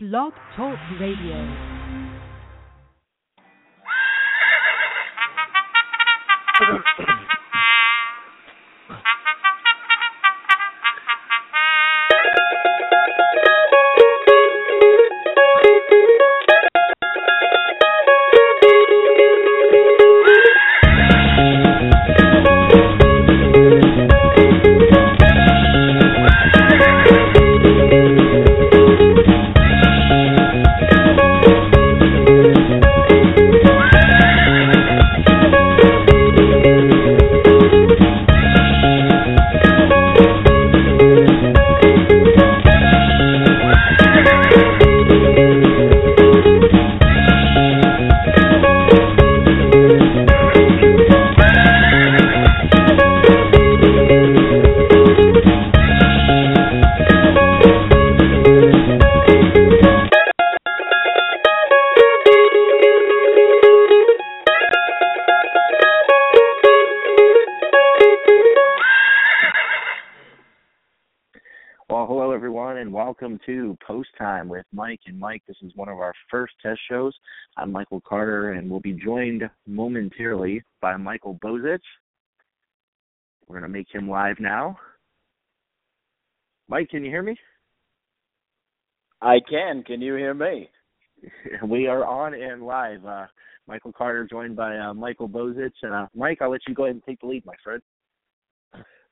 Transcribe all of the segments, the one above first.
Blog Talk Radio. to Post Time with Mike and Mike. This is one of our first test shows. I'm Michael Carter, and we'll be joined momentarily by Michael Bozich. We're going to make him live now. Mike, can you hear me? I can. Can you hear me? we are on and live. Uh, Michael Carter joined by uh, Michael Bozich. And uh, Mike, I'll let you go ahead and take the lead, my friend.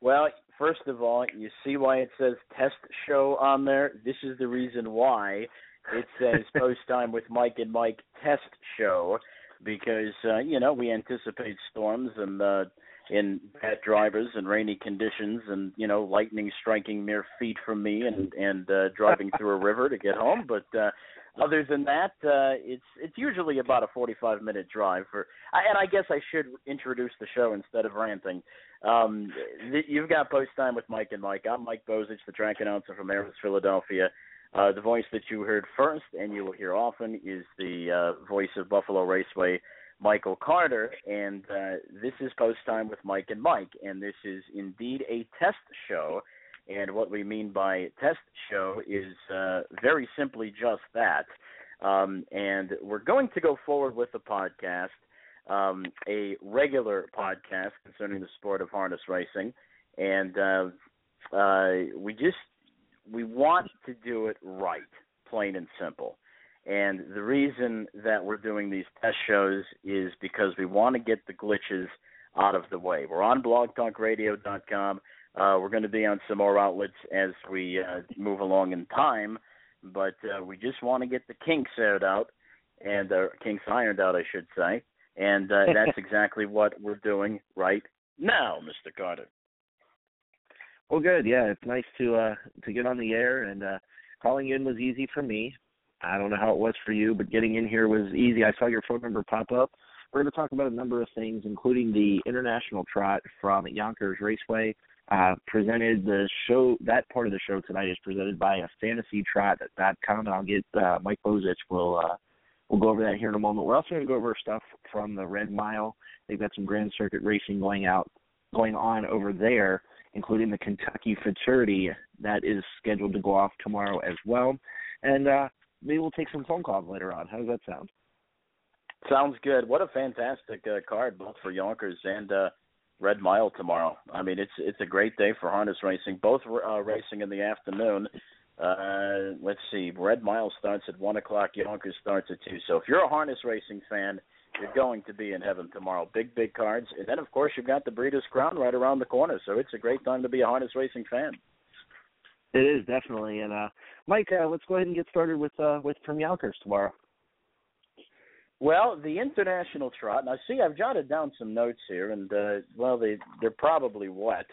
Well, first of all, you see why it says test show on there? This is the reason why it says post time with Mike and Mike test show because uh, you know, we anticipate storms and uh in bad drivers and rainy conditions and you know lightning striking mere feet from me and and uh, driving through a river to get home but uh other than that uh it's it's usually about a 45 minute drive for and I guess I should introduce the show instead of ranting um th- you've got post time with Mike and Mike. I'm Mike Bozich the track announcer from Harrah's Philadelphia. Uh the voice that you heard first and you will hear often is the uh voice of Buffalo Raceway Michael Carter, and uh, this is Post Time with Mike and Mike, and this is indeed a test show. And what we mean by test show is uh, very simply just that. Um, and we're going to go forward with the podcast, um, a regular podcast concerning the sport of harness racing, and uh, uh, we just we want to do it right, plain and simple. And the reason that we're doing these test shows is because we want to get the glitches out of the way. We're on blogtalkradio.com. Uh, we're going to be on some more outlets as we uh, move along in time, but uh, we just want to get the kinks aired out, and uh, kinks ironed out, I should say. And uh, that's exactly what we're doing right now, Mr. Carter. Well, good. Yeah, it's nice to uh to get on the air, and uh calling in was easy for me. I don't know how it was for you, but getting in here was easy. I saw your phone number pop up. We're going to talk about a number of things, including the international trot from Yonkers Raceway. Uh, presented the show that part of the show tonight is presented by a fantasy fantasytrot.com, and I'll get uh, Mike Bozich will uh, we'll go over that here in a moment. We're also going to go over stuff from the Red Mile. They've got some Grand Circuit racing going out going on over there, including the Kentucky Futurity that is scheduled to go off tomorrow as well. And uh, maybe we'll take some phone calls later on. How does that sound? Sounds good. What a fantastic uh, card both for Yonkers and uh, Red Mile tomorrow. I mean, it's it's a great day for harness racing. Both uh, racing in the afternoon. Uh, let's see. Red Mile starts at one o'clock. Yonkers starts at two. So if you're a harness racing fan, you're going to be in heaven tomorrow. Big big cards, and then of course you've got the Breeders' Crown right around the corner. So it's a great time to be a harness racing fan. It is definitely, and uh, Mike, uh, let's go ahead and get started with uh, with from Yonkers tomorrow. Well, the international trot. Now, see, I've jotted down some notes here, and uh, well, they they're probably wet.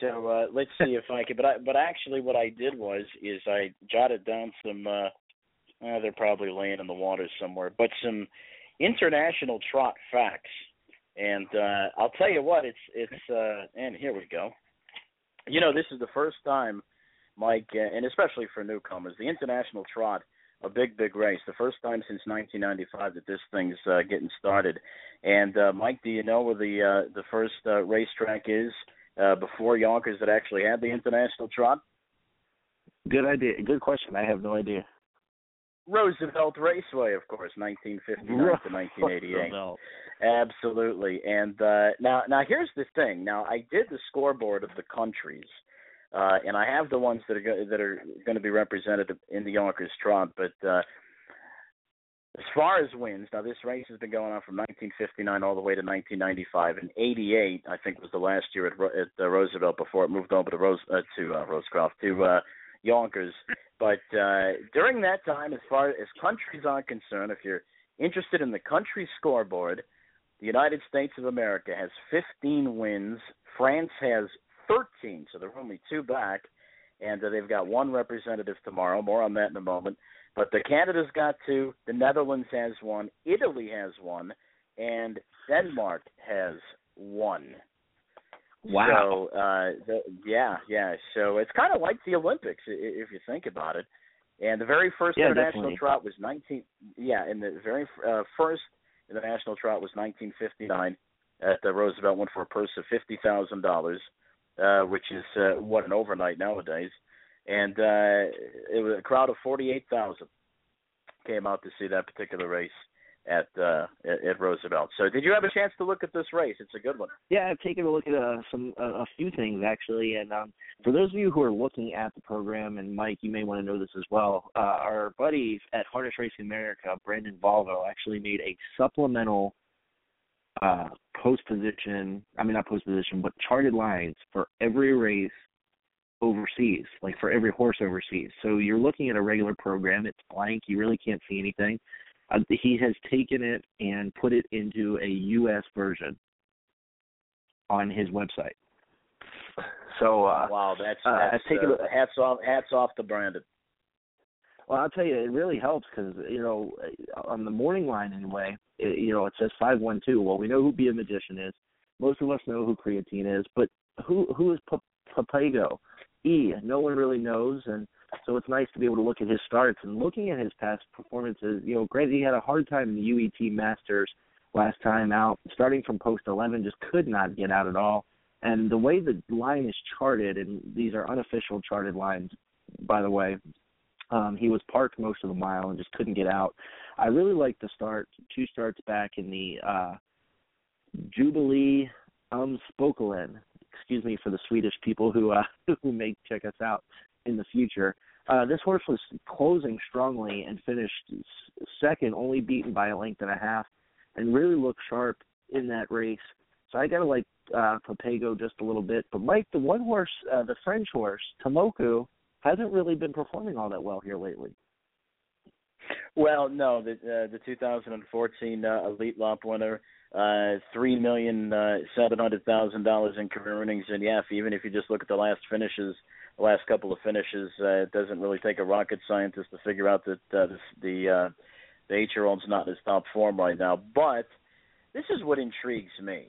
So uh, let's see if I can. But I, but actually, what I did was is I jotted down some. Uh, uh, they're probably laying in the water somewhere, but some international trot facts. And uh, I'll tell you what, it's it's uh, and here we go. You know, this is the first time, Mike, uh, and especially for newcomers, the international trot a big, big race. The first time since 1995 that this thing's uh, getting started. And uh, Mike, do you know where the uh, the first uh, racetrack is before Yonkers that actually had the international trot? Good idea. Good question. I have no idea. Roosevelt Raceway, of course, 1959 to 1988. Absolutely. And uh, now, now here's the thing. Now, I did the scoreboard of the countries, uh, and I have the ones that are go- that are going to be represented in the Yonkers Trot. But uh, as far as wins, now this race has been going on from 1959 all the way to 1995, and 88 I think was the last year at, at uh, Roosevelt before it moved over to Rose uh, to uh, Rosecroft to uh, Yonkers. But uh, during that time, as far as countries are concerned, if you're interested in the country scoreboard, the United States of America has 15 wins. France has 13, so they're only two back, and uh, they've got one representative tomorrow. More on that in a moment. But the Canada's got two, the Netherlands has one, Italy has one, and Denmark has one. Wow. So, uh, the, yeah, yeah. So it's kind of like the Olympics if you think about it. And the very first yeah, international definitely. trot was 19. Yeah, and the very uh, first international trot was 1959 at the Roosevelt. Went for a purse of fifty thousand dollars, uh, which is uh, what an overnight nowadays. And uh, it was a crowd of 48,000 came out to see that particular race at uh at, Roosevelt. So did you have a chance to look at this race? It's a good one. Yeah, I've taken a look at uh, some uh, a few things actually, and um, for those of you who are looking at the program, and Mike, you may want to know this as well. Uh, our buddy at Harness Racing America, Brandon Volvo, actually made a supplemental uh, post position. I mean, not post position, but charted lines for every race overseas, like for every horse overseas. So you're looking at a regular program; it's blank. You really can't see anything uh, he has taken it and put it into a U.S. version on his website. So uh, wow, that's, uh, that's I've taken uh, hats off hats off to Brandon. Well, I'll tell you, it really helps because you know on the morning line anyway, it, you know it says five one two. Well, we know who Be a Magician is. Most of us know who Creatine is, but who who is P- Papagayo? E. No one really knows, and so it's nice to be able to look at his starts and looking at his past performances. You know, granted he had a hard time in the UET Masters last time out, starting from post 11, just could not get out at all. And the way the line is charted, and these are unofficial charted lines, by the way, um, he was parked most of the mile and just couldn't get out. I really like the start, two starts back in the uh, Jubilee um Spokalen. Excuse me for the Swedish people who uh, who may check us out in the future. Uh, this horse was closing strongly and finished second, only beaten by a length and a half, and really looked sharp in that race. So I gotta like uh, just a little bit. But Mike, the one horse, uh, the French horse, Timoko, hasn't really been performing all that well here lately. Well, no, the uh, the 2014 uh, Elite Lop winner, uh, three million uh, seven hundred thousand dollars in career earnings, and yeah, if, even if you just look at the last finishes, the last couple of finishes, uh, it doesn't really take a rocket scientist to figure out that uh, this, the uh, the eight year old's not in his top form right now. But this is what intrigues me,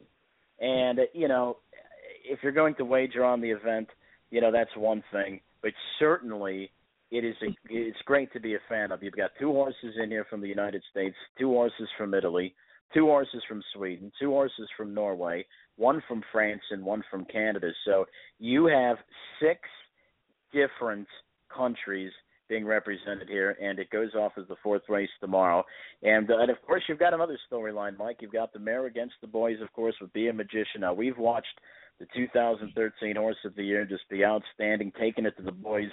and uh, you know, if you're going to wager on the event, you know that's one thing, but certainly it is a, it's great to be a fan of. You've got two horses in here from the United States, two horses from Italy, two horses from Sweden, two horses from Norway, one from France, and one from Canada. So you have six different countries being represented here, and it goes off as the fourth race tomorrow. And, uh, and of course, you've got another storyline, Mike. You've got the mare against the boys, of course, with Be a Magician. Now we've watched the 2013 Horse of the Year just be outstanding, taking it to the boys,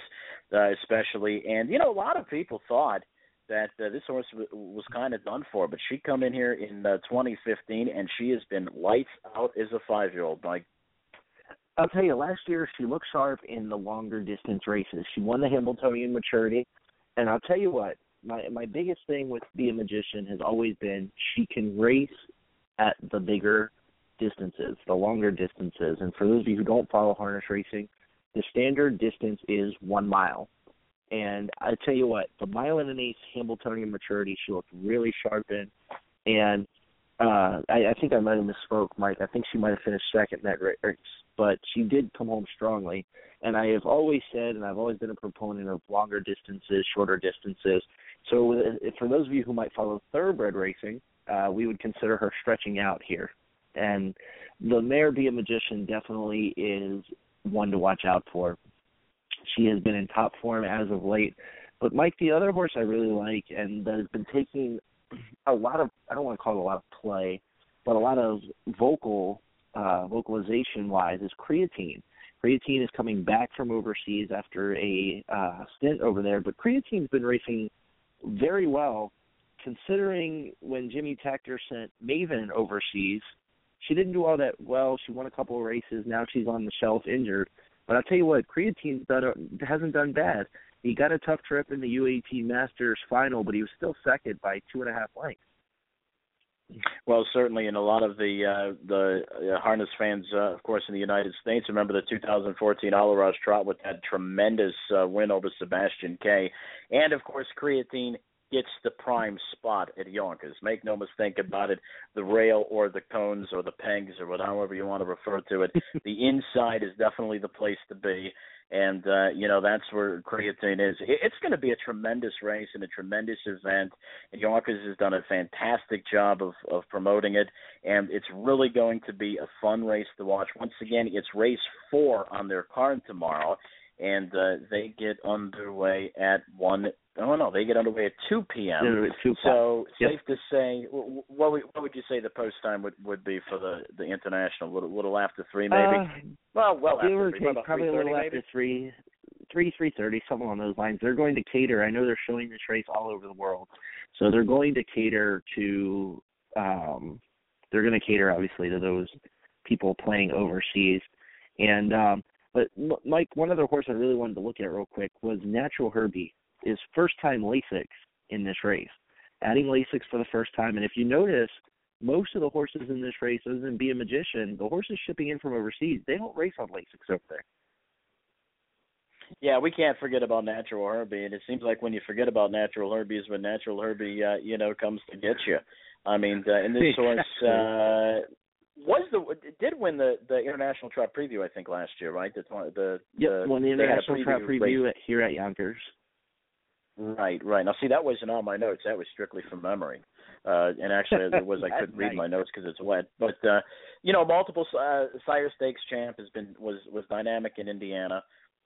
uh, especially. And you know, a lot of people thought that uh, this horse w- was kind of done for, but she come in here in uh, 2015, and she has been lights out as a five-year-old. Like I'll tell you, last year she looked sharp in the longer distance races. She won the Hambletonian Maturity, and I'll tell you what, my my biggest thing with Be a Magician has always been she can race at the bigger distances, the longer distances. And for those of you who don't follow harness racing, the standard distance is one mile. And I tell you what, the mile and an eighth Hambletonian maturity, she looked really sharp in. And uh I, I think I might have misspoke, Mike. I think she might have finished second in that race, but she did come home strongly. And I have always said, and I've always been a proponent of longer distances, shorter distances. So uh, for those of you who might follow thoroughbred racing, uh, we would consider her stretching out here and the Mare Be a Magician definitely is one to watch out for. She has been in top form as of late. But Mike, the other horse I really like and that has been taking a lot of I don't want to call it a lot of play, but a lot of vocal uh vocalization wise is creatine. Creatine is coming back from overseas after a uh stint over there, but creatine's been racing very well considering when Jimmy Takter sent Maven overseas, she didn't do all that well. She won a couple of races. Now she's on the shelf injured. But I'll tell you what, Creatine's done hasn't done bad. He got a tough trip in the UET Masters final, but he was still second by two and a half lengths. Well, certainly, and a lot of the uh, the uh, harness fans, uh, of course, in the United States, remember the 2014 Allerage Trot with that tremendous uh, win over Sebastian K, and of course, creatine gets the prime spot at Yonkers. Make no mistake about it, the rail or the cones or the pegs or whatever you want to refer to it, the inside is definitely the place to be. And uh, you know that's where creatine is. It's going to be a tremendous race and a tremendous event. And Yonkers has done a fantastic job of of promoting it, and it's really going to be a fun race to watch. Once again, it's race four on their card tomorrow, and uh, they get underway at one Oh no, they get underway at two p.m. Yeah, 2 so yep. safe to say, what would, what would you say the post time would would be for the the international? A little, little after three, maybe. Uh, well, well after three, take, probably a little maybe? after three, three three thirty, something along those lines. They're going to cater. I know they're showing this race all over the world, so they're going to cater to. um They're going to cater obviously to those people playing overseas, and um but Mike, one other horse I really wanted to look at real quick was Natural Herbie is first time Lasix in this race, adding Lasix for the first time. And if you notice, most of the horses in this race, other than Be a Magician, the horses shipping in from overseas, they don't race on Lasix over there. Yeah, we can't forget about Natural Herbie, and it seems like when you forget about Natural Herbie is when Natural Herbie, uh, you know, comes to get you. I mean, uh, in this horse uh, was the did win the the international trot preview, I think, last year, right? The the yep, the, won the international trot preview at, here at Yonkers. Right, right. Now, see, that wasn't on my notes. That was strictly from memory. Uh, and actually, it was I couldn't read my notes because it's wet. But uh, you know, multiple uh, sire stakes champ has been was was dynamic in Indiana.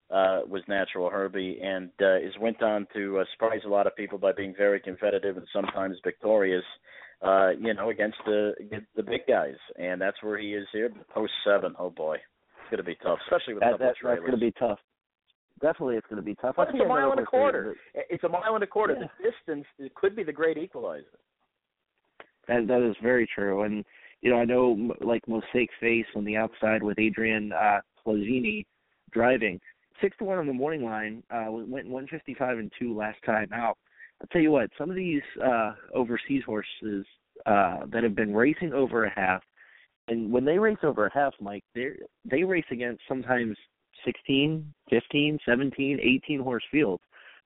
Uh, was natural Herbie and uh, is went on to uh, surprise a lot of people by being very competitive and sometimes victorious. Uh, you know, against the the big guys, and that's where he is here. Post seven, oh boy, it's going to be tough, especially with that, that, trailers. That's going to be tough definitely it's going to be tough. But it's a mile and a quarter. It's a mile and a quarter. Yeah. The distance it could be the great equalizer. That that is very true, and you know I know like Mosaic Face on the outside with Adrian uh, Plazini driving six to one on the morning line. Uh, went one fifty five and two last time out. I'll tell you what, some of these uh, overseas horses uh, that have been racing over a half, and when they race over a half, Mike, they they race against sometimes 16, 15, 17, 18 horse fields.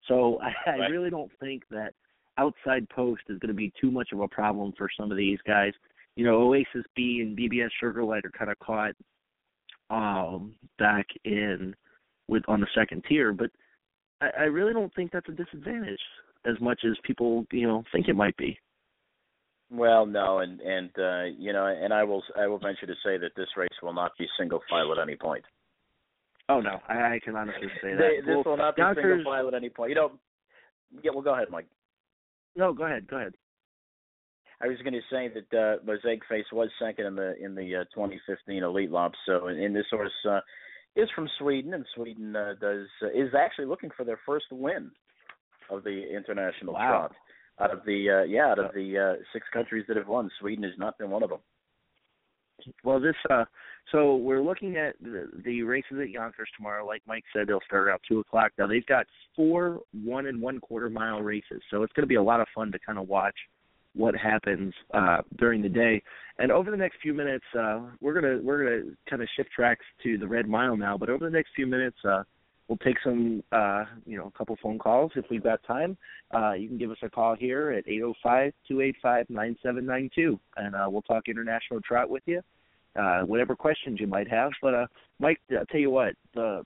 So I. I really don't think that outside post is going to be too much of a problem for some of these guys. You know, Oasis Bi and BBS Sugarlight are kind of caught um back in with on the second tier, but I, I really don't think that's a disadvantage as much as people, you know, think it might be. Well, no, and and uh, you know, and I will I will venture to say that this race will not be single file at any point. Oh no, I, I can honestly say that. They, this well, will not be Yonkers, single file at any point. You know, yeah. Well, go ahead, Mike. No, go ahead. Go ahead. I was going to say that uh, Mosaic Face was second in the in the uh, 2015 Elite Lop. So, in, in this horse uh, is from Sweden, and Sweden uh, does uh, is actually looking for their first win of the international Wow. trot. Out of the uh, yeah, out of the uh, six countries that have won, Sweden has not been one of them. Well, this uh, so we're looking at the, the races at Yonkers tomorrow. Like Mike said, they'll start around two o'clock. Now they've got four one and one quarter mile races, so it's going to be a lot of fun to kind of watch what happens uh, during the day. And over the next few minutes, uh, we're gonna we're gonna kind of shift tracks to the Red Mile now. But over the next few minutes, uh, we'll take some uh, you know a couple phone calls if we've got time. Uh, you can give us a call here at eight zero five two eight five nine seven nine two, and uh, we'll talk international trot with you. Uh, whatever questions you might have. But uh, Mike, I'll tell you what, the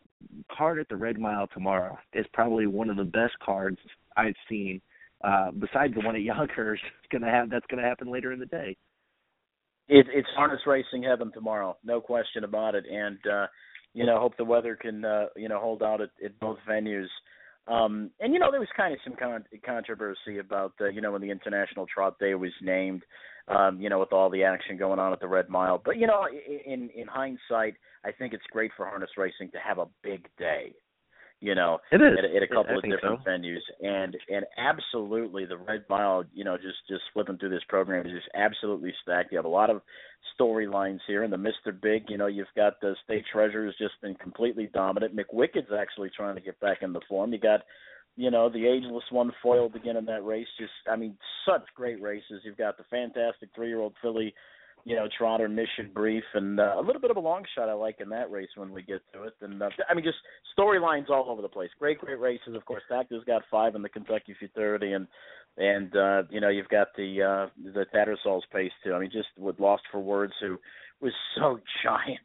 card at the Red Mile tomorrow is probably one of the best cards I've seen. Uh, besides the one at Yonkers, it's gonna have that's gonna happen later in the day. It, it's harness racing heaven tomorrow, no question about it. And uh, you know, hope the weather can uh, you know hold out at, at both venues. Um, and you know there was kind of some con- controversy about uh, you know when the International Trot Day was named, um, you know with all the action going on at the Red Mile. But you know in in hindsight, I think it's great for harness racing to have a big day you know, it is. At, at a couple of different so. venues, and and absolutely the Red Mile, you know, just just flipping through this program is just absolutely stacked. You have a lot of storylines here, and the Mister Big, you know, you've got the state treasurer has just been completely dominant. McWicked's actually trying to get back in the form. You got you know, the ageless one foiled again in that race. Just, I mean, such great races. You've got the fantastic three-year-old filly you know, Trotter Mission Brief, and uh, a little bit of a long shot I like in that race when we get to it. And uh, I mean, just storylines all over the place. Great, great races. Of course, Takter's got five in the Kentucky Futurity, and and uh, you know, you've got the uh, the Tattersall's pace too. I mean, just with Lost for Words, who was so giant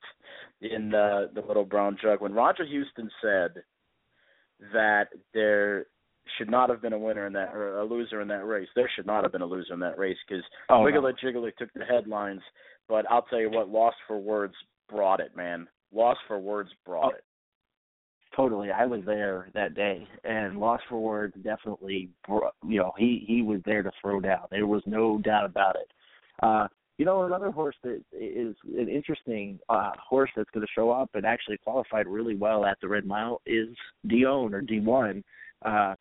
in uh, the Little Brown Jug. When Roger Huston said that there should not have been a winner in that or a loser in that race. There should not have been a loser in that race because oh, Wiggle no. Jiggleit took the headlines. But I'll tell you what, Lost for Words brought it, man. Lost for Words brought oh, it. Totally, I was there that day, and Lost for Words definitely, brought, you know, he he was there to throw down. There was no doubt about it. Uh, you know, another horse that is an interesting uh, horse that's going to show up and actually qualified really well at the Red Mile is Dion or D1. Uh,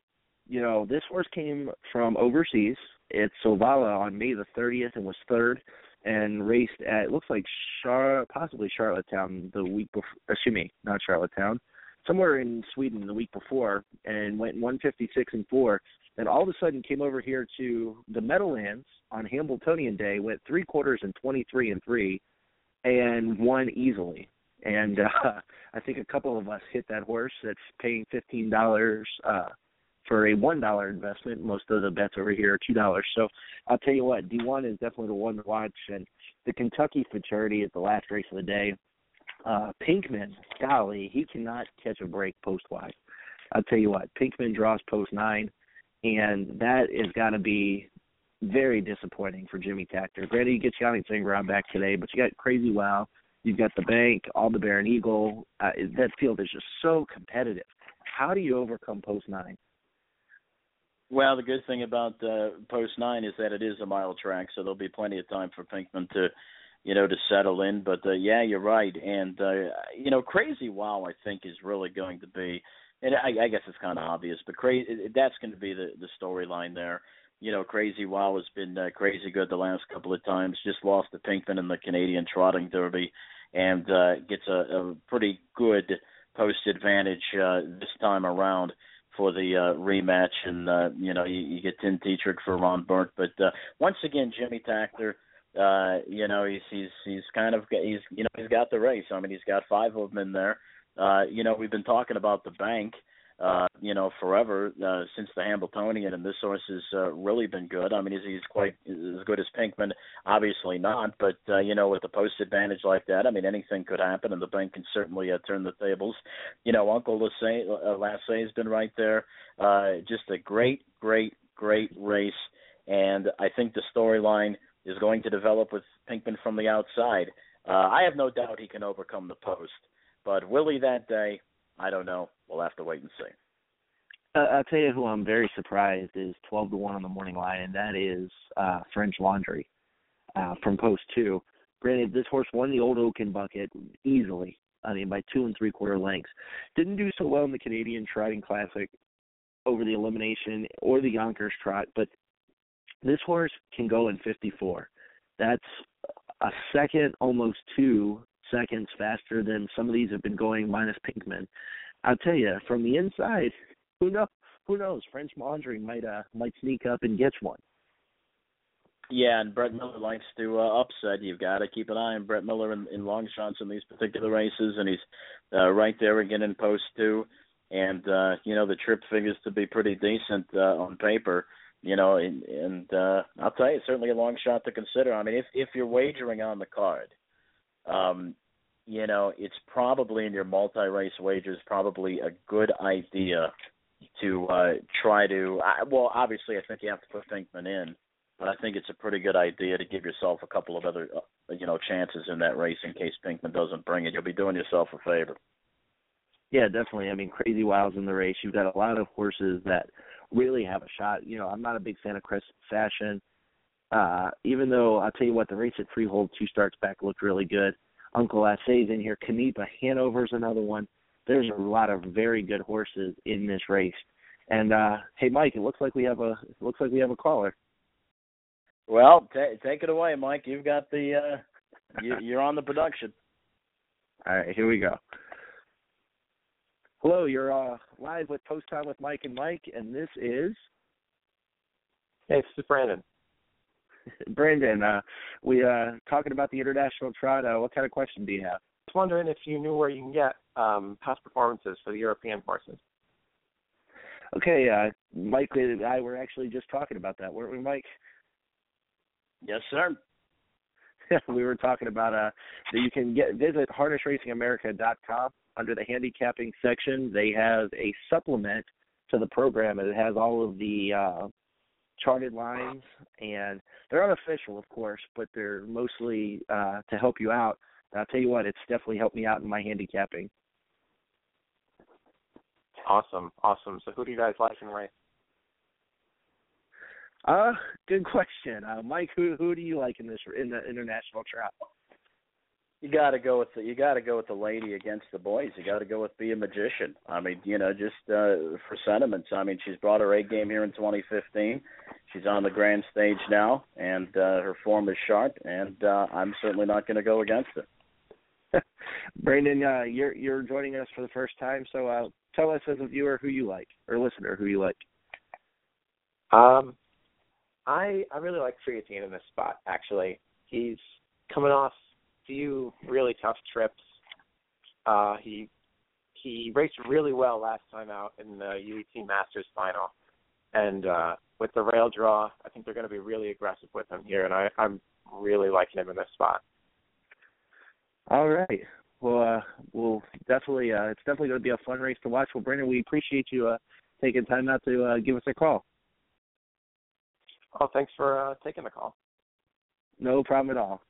you know, this horse came from overseas. It's Solvalla on May the 30th and was third and raced at, it looks like Char, possibly Charlottetown the week before, excuse me, not Charlottetown, somewhere in Sweden the week before and went 156 and 4. Then all of a sudden came over here to the Meadowlands on Hambletonian Day, went three quarters and 23 and 3 and won easily. And uh, I think a couple of us hit that horse that's paying $15 uh, for a one dollar investment. Most of the bets over here are two dollars. So I'll tell you what, D one is definitely the one to watch. And the Kentucky Futurity is the last race of the day. Uh Pinkman, golly, he cannot catch a break post wide. I'll tell you what, Pinkman draws post nine, and that is got to be very disappointing for Jimmy Takter. Granted, you get Yannick Gingras back today, but you got Crazy Wow, you've got the Bank, all the Baron Eagle. Uh, that field is just so competitive. How do you overcome post nine? Well, the good thing about uh, Post Nine is that it is a mile track, so there'll be plenty of time for Pinkman to, you know, to settle in. But uh, yeah, you're right, and uh, you know, Crazy Wow, I think is really going to be, and I, I guess it's kind of obvious, but crazy that's going to be the the storyline there. You know, Crazy Wow has been uh, crazy good the last couple of times. Just lost to Pinkman in the Canadian Trotting Derby, and uh, gets a, a pretty good post advantage uh, this time around for the uh, rematch, and uh, you know you, you get Tim Tetrick for Ron Burke. But uh, once again, Jimmy Takter, uh, you know he's he's he's kind of he's you know he's got the race. I mean he's got five of them in there. Uh, you know we've been talking about the bank uh, you know, forever uh, since the Hambletonian, and this horse has uh, really been good. I mean, he's, he's quite as good as Pinkman, obviously not, but uh, you know, with a post advantage like that, I mean, anything could happen, and the bank can certainly uh, turn the tables. You know, Uncle Lasse, uh, Lasse has been right there. Uh, just a great, great, great race, and I think the storyline is going to develop with Pinkman from the outside. Uh, I have no doubt he can overcome the post, but will he that day? I don't know. We'll have to wait and see. Uh, I'll tell you who I'm very surprised is 12 to one on the morning line, and that is uh, French Laundry uh, from Post Two. Granted, this horse won the Old Oaken Bucket easily. I mean, by two and three quarter lengths. Didn't do so well in the Canadian Trotting Classic over the elimination or the Yonkers Trot, but this horse can go in 54. That's a second, almost two seconds faster than some of these have been going minus Pinkman. I'll tell you, from the inside, who know who knows? French Laundry might uh might sneak up and get one. Yeah, and Brett Miller likes to uh, upset. You've got to keep an eye on Brett Miller in, in long shots in these particular races, and he's uh, right there again in post two. And uh, you know the trip figures to be pretty decent uh, on paper. You know, and, and uh, I'll tell you, certainly a long shot to consider. I mean, if if you're wagering on the card, um, you know, it's probably in your multi-race wagers probably a good idea to uh, try to. Uh, well, obviously, I think you have to put Pinkman in, but I think it's a pretty good idea to give yourself a couple of other, uh, you know, chances in that race in case Pinkman doesn't bring it. You'll be doing yourself a favor. Yeah, definitely. I mean, Crazy Wow's in the race. You've got a lot of horses that really have a shot. You know, I'm not a big fan of Chris Fashion. Uh, even though I'll tell you what, the race at Freehold two starts back looked really good. Uncle Lasse's in here. Canepa Hanover's another one. There's a lot of very good horses in this race. And uh hey Mike, it looks like we have a it looks like we have a caller. Well, t- take it away, Mike. You've got the uh you, you're on the production. All right, here we go. Hello, you're uh, live with Post Time with Mike and Mike, and this is Hey, this is Brandon. Brandon. Uh, we uh talking about the international trot. Uh, what kind of question do you have? I was wondering if you knew where you can get um, past performances for the European horses. Okay, uh, Mike and I were actually just talking about that, weren't we, Mike? Yes, sir. we were talking about uh that you can get visit harnessracingamerica.com under the handicapping section. They have a supplement to the program and it has all of the uh charted lines and they're unofficial of course, but they're mostly uh to help you out. And I'll tell you what, it's definitely helped me out in my handicapping. Awesome, awesome. So who do you guys like in race? Uh, good question. Uh Mike, who who do you like in this in the international trot? You got to go with the you got to go with the lady against the boys. You got to go with be a magician. I mean, you know, just uh for sentiments. I mean, she's brought her A game here in 2015. She's on the grand stage now, and uh her form is sharp. And uh I'm certainly not going to go against it. Brandon, uh, you're you're joining us for the first time, so uh, tell us as a viewer who you like or listener who you like. Um, I I really like Creatine in this spot. Actually, he's coming off a few really tough trips. Uh, he he raced really well last time out in the UET Masters final, and uh, with the rail draw, I think they're going to be really aggressive with him here, and I, I'm really liking him in this spot. All right. Well, uh, we'll definitely uh, it's definitely going to be a fun race to watch. Well, Brandon, we appreciate you uh, taking time out to uh, give us a call. Oh, thanks for uh, taking the call. No problem at all.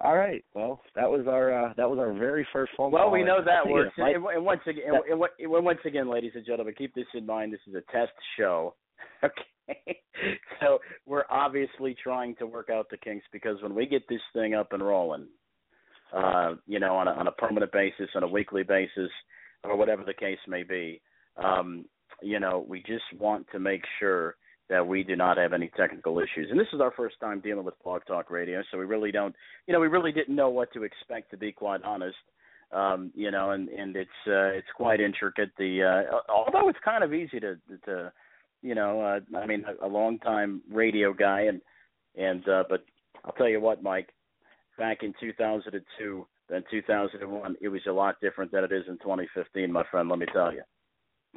All right. Well, that was our uh, that was our very first phone Well, call. we know that works. might- And, and once again, and, and once again, ladies and gentlemen, keep this in mind. This is a test show. Okay. so we're obviously trying to work out the kinks because when we get this thing up and rolling, uh, you know, on a on a permanent basis, on a weekly basis, or whatever the case may be, um, you know, we just want to make sure that we do not have any technical issues. And this is our first time dealing with Blog Talk Radio, so we really don't, you know, we really didn't know what to expect to be quite honest. Um, you know, and and it's uh, it's quite intricate. The uh, although it's kind of easy to to you know, uh, I mean, a, a long time radio guy, and and uh, but I'll tell you what, Mike, back in 2002 than 2001, it was a lot different than it is in 2015, my friend. Let me tell you,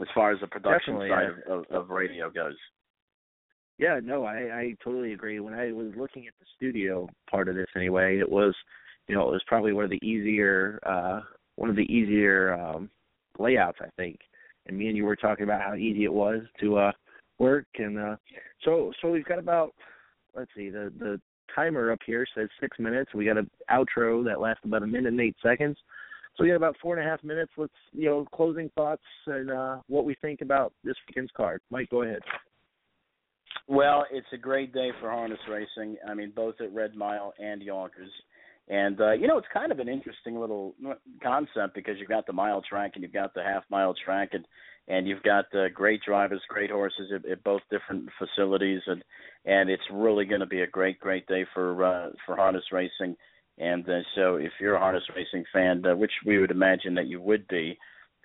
as far as the production Definitely, side yeah. of, of, of radio goes. Yeah, no, I, I totally agree. When I was looking at the studio part of this anyway, it was you know, it was probably one of the easier uh one of the easier um layouts I think. And me and you were talking about how easy it was to uh work and uh so so we've got about let's see, the the timer up here says six minutes. We got an outro that lasts about a minute and eight seconds. So we got about four and a half minutes. Let's you know, closing thoughts and uh what we think about this weekend's card. Mike, go ahead. Well, it's a great day for harness racing. I mean, both at Red Mile and Yonkers. And uh, you know, it's kind of an interesting little concept because you've got the mile track and you've got the half mile track, and and you've got uh, great drivers, great horses at, at both different facilities, and and it's really going to be a great, great day for uh, for harness racing. And uh, so, if you're a harness racing fan, uh, which we would imagine that you would be,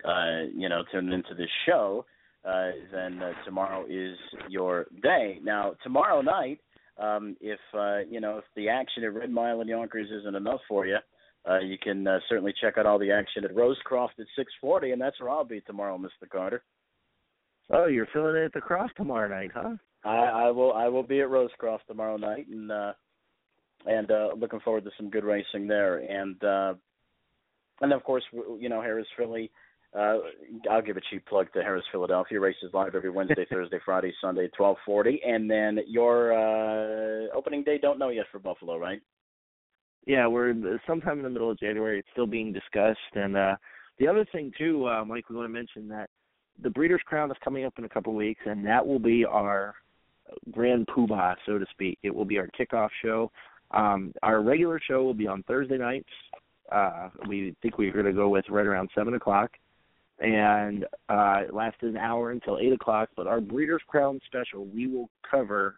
uh, you know, tuned into this show, uh, then uh, tomorrow is your day. Now, tomorrow night, um, if uh, you know if the action at Red Mile and Yonkers isn't enough for you, uh, you can uh, certainly check out all the action at Rosecroft at 6:40, and that's where I'll be tomorrow, Mr. Carter. Oh, you're filling it at the cross tomorrow night, huh? I, I will I will be at Rosecroft tomorrow night, and uh, and uh, looking forward to some good racing there, and uh, and of course you know Harrah's Philly. Uh, I'll give a cheap plug to Harrah's Philadelphia races live every Wednesday, Thursday, Friday, Sunday twelve forty, and then your uh, opening day. Don't know yet for Buffalo, right? Yeah, we're sometime in the middle of January. It's still being discussed, and uh the other thing too, uh, Mike, we want to mention that the Breeders' Crown is coming up in a couple of weeks, and that will be our grand poobah, so to speak. It will be our kickoff show. Um, our regular show will be on Thursday nights. Uh, we think we're going to go with right around seven o'clock, and uh, it lasts an hour until eight o'clock. But our Breeders' Crown special, we will cover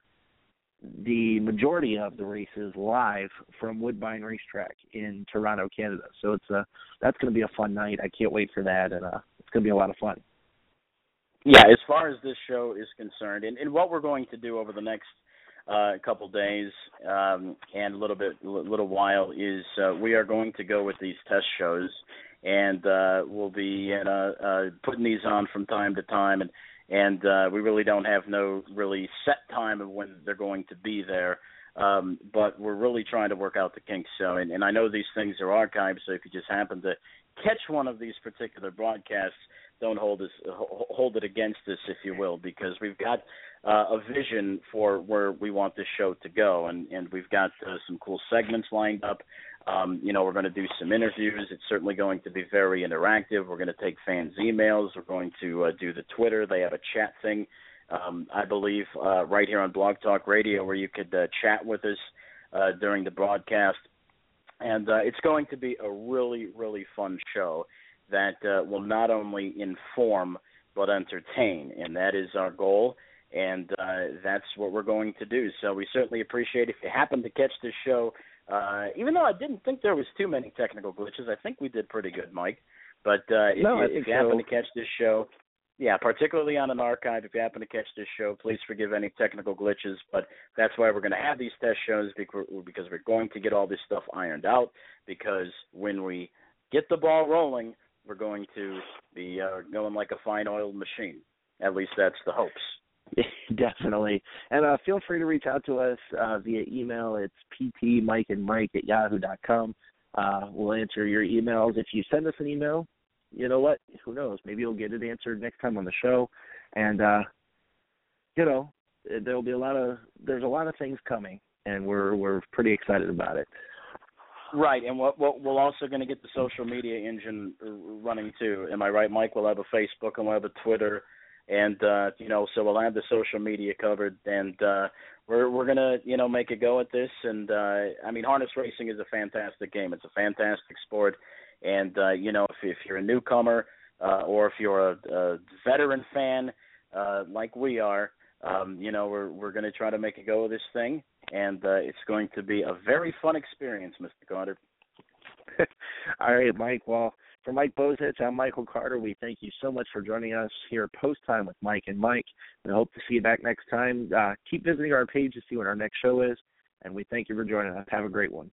the majority of the races live from Woodbine Racetrack in Toronto, Canada. So it's a that's going to be a fun night. I can't wait for that, and uh, it's going to be a lot of fun. Yeah, as far as this show is concerned, and, and what we're going to do over the next uh, couple days um, and a little bit, a little while is uh, we are going to go with these test shows, and uh, we'll be uh, uh, putting these on from time to time, and and uh, we really don't have no really set time of when they're going to be there. Um, but we're really trying to work out the kinks. So, and, and I know these things are archived. So if you just happen to catch one of these particular broadcasts, don't hold us hold it against us, if you will, because we've got uh, a vision for where we want this show to go, and and we've got uh, some cool segments lined up. Um, you know, we're going to do some interviews. It's certainly going to be very interactive. We're going to take fans' emails. We're going to uh, do the Twitter. They have a chat thing, um, I believe, uh, right here on Blog Talk Radio, where you could uh, chat with us uh, during the broadcast. And uh, it's going to be a really, really fun show that uh, will not only inform but entertain, and that is our goal. And that's what we're going to do. So we certainly appreciate if you happen to catch this show uh, even though I didn't think there was too many technical glitches, I think we did pretty good, Mike. But uh, if, no, you, if you so. happen to catch this show, yeah, particularly on an archive, if you happen to catch this show, please forgive any technical glitches. But that's why we're going to have these test shows because we're going to get all this stuff ironed out. Because when we get the ball rolling, we're going to be uh, going like a fine oiled machine. At least that's the hopes. Definitely. And uh, feel free to reach out to us uh, via email. It's ptmikeandmike at yahoo dot com. Uh, we'll answer your emails. If you send us an email, you know what? Who knows? Maybe you'll get it answered next time on the show. And uh, you know, there'll be a lot of there's a lot of things coming, and we're we're pretty excited about it. Right, and what we're also going to get the social media engine running too. Am I right, Mike? We'll have a Facebook and we'll have a Twitter and uh, you know, so we'll have the social media covered, and uh, we're we're gonna you know make a go at this. And uh, I mean, harness racing is a fantastic game. It's a fantastic sport, and uh, you know, if if you're a newcomer uh, or if you're a, a veteran fan uh, like we are, um, you know, we're we're gonna try to make a go of this thing, and uh, it's going to be a very fun experience, Mr. Carter. All right, Mike. Well for Mike Bozich, I'm Michael Carter. We thank you so much for joining us here Post Time with Mike and Mike. We hope to see you back next time. Uh, keep visiting our page to see what our next show is, and we thank you for joining us. Have a great one.